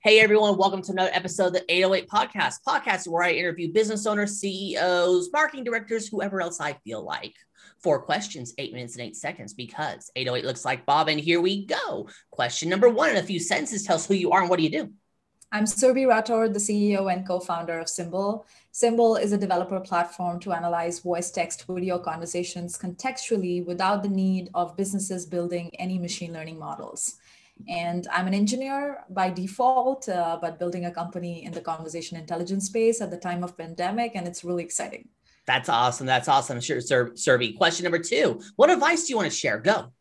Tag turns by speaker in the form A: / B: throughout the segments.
A: Hey everyone, welcome to another episode of the 808 Podcast. Podcast where I interview business owners, CEOs, marketing directors, whoever else I feel like. Four questions, eight minutes and eight seconds, because 808 looks like Bob. And here we go. Question number one in a few sentences. Tell us who you are and what do you do?
B: I'm Surbhi Rathore, the CEO and co-founder of Symbl. Symbl is a developer platform to analyze voice, text, video conversations contextually without the need of businesses building any machine learning models. And I'm an engineer by default, uh, but building a company in the conversation intelligence space at the time of pandemic, and it's really exciting.
A: That's awesome. That's awesome. Sure, Sir. Question number two: What advice do you want to share? Go.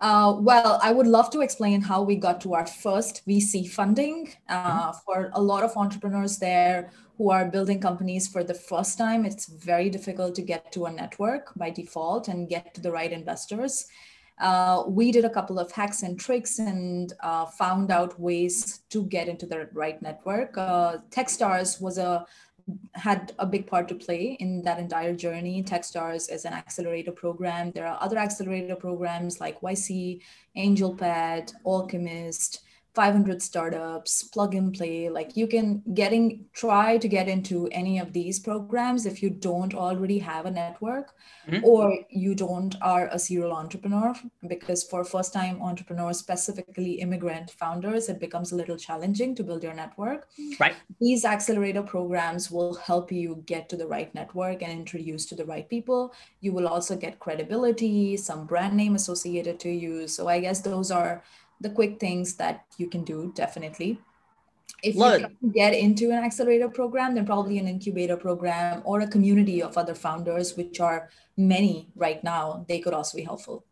B: Uh, well, I would love to explain how we got to our first VC funding. Uh, mm-hmm. For a lot of entrepreneurs there who are building companies for the first time, it's very difficult to get to a network by default and get to the right investors uh, we did a couple of hacks and tricks and uh, found out ways to get into the right network. Uh, Techstars was a had a big part to play in that entire journey. Techstars is an accelerator program. There are other accelerator programs like YC, AngelPad, Alchemist, 500 startups plug and play like you can getting try to get into any of these programs if you don't already have a network mm-hmm. or you don't are a serial entrepreneur because for first time entrepreneurs specifically immigrant founders it becomes a little challenging to build your network.
A: Right.
B: These accelerator programs will help you get to the right network and introduce to the right people. You will also get credibility some brand name associated to you. So i guess those are the quick things that you can do definitely. If you can get into an accelerator program then probably an incubator program or a community of other founders which are many right now they could also be helpful.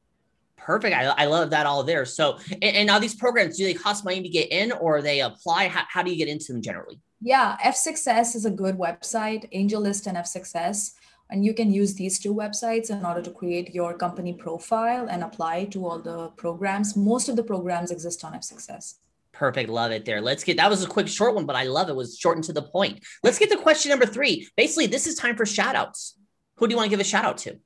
A: Perfect. I, I love that all there. So and, and now these programs do they cost money to get in or they apply? How, how do you get into them generally?
B: Yeah F6S is a good website angellist and F6S and you can use these two websites in order to create your company profile and apply to all the programs. Most of the programs exist on F6S.
A: Perfect. Love it there. Let's get that was a quick short one, but I love it. it was shortened to the point. Let's get to question number three. Basically, this is time for shout outs. Who do you want to give a shout out to?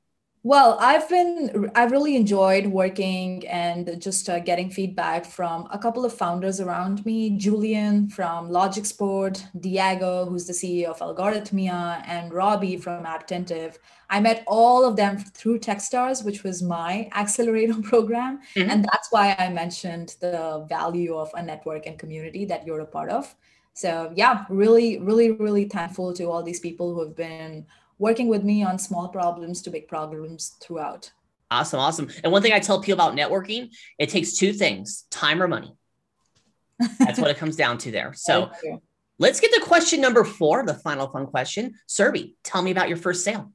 B: Well, I've been, I've really enjoyed working and just uh, getting feedback from a couple of founders around me Julian from Logicsport, Diego, who's the CEO of Algorithmia, and Robbie from Attentive. I met all of them through Techstars, which was my accelerator program. Mm-hmm. And that's why I mentioned the value of a network and community that you're a part of. So, yeah, really, really, really thankful to all these people who have been working with me on small problems to big problems throughout.
A: Awesome, awesome. And one thing I tell people about networking, it takes two things time or money. That's what it comes down to there. So let's get to question number four, the final fun question. Surbhi, tell me about your first sale.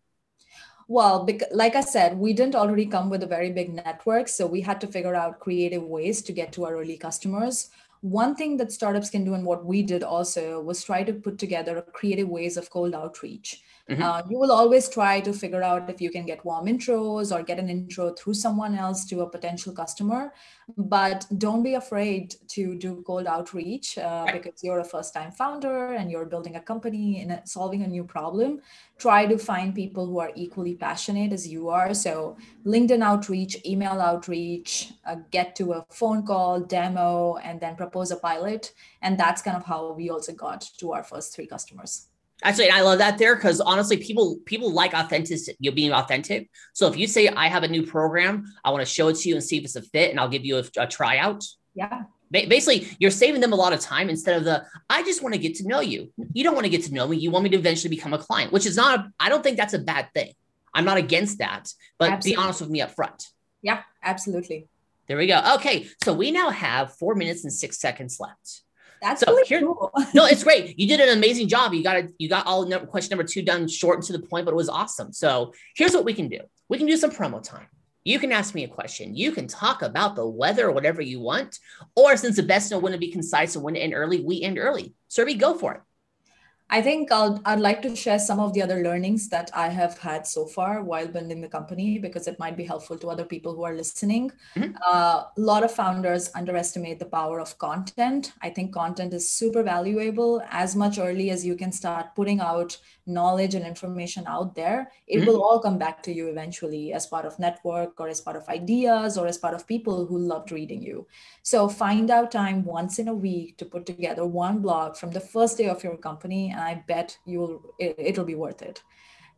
B: Well, like I said, we didn't already come with a very big network. So we had to figure out creative ways to get to our early customers. One thing that startups can do, and what we did also, was try to put together creative ways of cold outreach. Mm-hmm. Uh, you will always try to figure out if you can get warm intros or get an intro through someone else to a potential customer. But don't be afraid to do cold outreach uh, because you're a first time founder and you're building a company and solving a new problem. Try to find people who are equally passionate as you are. So, LinkedIn outreach, email outreach, uh, get to a phone call, demo, and then propose a pilot. And that's kind of how we also got to our first three customers.
A: Actually, I love that there because honestly, people people like authentic. You're being authentic. So if you say I have a new program, I want to show it to you and see if it's a fit, and I'll give you a, a tryout.
B: Yeah.
A: Basically, you're saving them a lot of time instead of the I just want to get to know you. You don't want to get to know me. You want me to eventually become a client, which is not. I don't think that's a bad thing. I'm not against that, but absolutely. be honest with me up front.
B: Yeah, absolutely.
A: There we go. Okay, so we now have four minutes and six seconds left.
B: That's so really here, cool.
A: no, it's great. You did an amazing job. You got it. You got all question number two done short and to the point, but it was awesome. So here's what we can do. We can do some promo time. You can ask me a question. You can talk about the weather or whatever you want. Or since the best know when to be concise and when to end early, we end early. Surbhi, go for it.
B: I think I'll, I'd like to share some of the other learnings that I have had so far while building the company because it might be helpful to other people who are listening. Mm-hmm. Uh, a lot of founders underestimate the power of content. I think content is super valuable. As much early as you can start putting out knowledge and information out there, it mm-hmm. will all come back to you eventually as part of network or as part of ideas or as part of people who loved reading you. So find out time once in a week to put together one blog from the first day of your company I bet you'll it, it'll be worth it.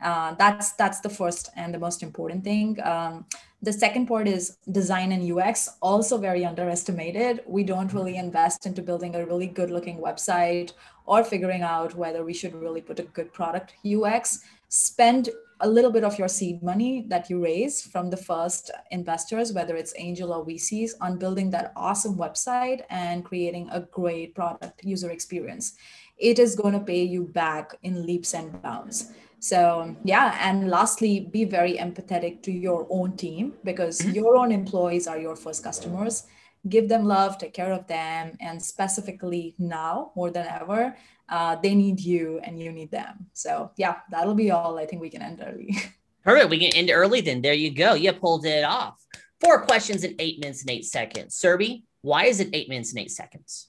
B: Uh, that's that's the first and the most important thing. Um, the second part is design and UX, also very underestimated. We don't really invest into building a really good looking website or figuring out whether we should really put a good product UX. Spend a little bit of your seed money that you raise from the first investors, whether it's angel or VCs, on building that awesome website and creating a great product user experience it is going to pay you back in leaps and bounds. So, yeah. And lastly, be very empathetic to your own team because mm-hmm. your own employees are your first customers. Give them love, take care of them. And specifically now, more than ever, uh, they need you and you need them. So, yeah, that'll be all. I think we can end early.
A: Perfect. We can end early then. There you go. You pulled it off. Four questions in eight minutes and eight seconds. Surbhi, why is it eight minutes and eight seconds?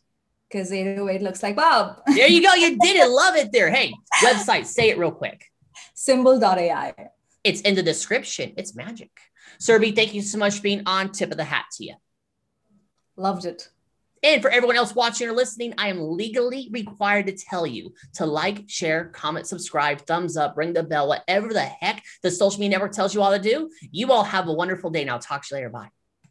B: because 808 looks like Bob.
A: there you go. You did it. Love it there. Hey, website, say it real quick.
B: Symbl.ai.
A: It's in the description. It's magic. Surbhi, thank you so much for being on. Tip of the hat to you.
B: Loved it.
A: And for everyone else watching or listening, I am legally required to tell you to like, share, comment, subscribe, thumbs up, ring the bell, whatever the heck the social media network tells you all to do. You all have a wonderful day. Now, talk to you later. Bye.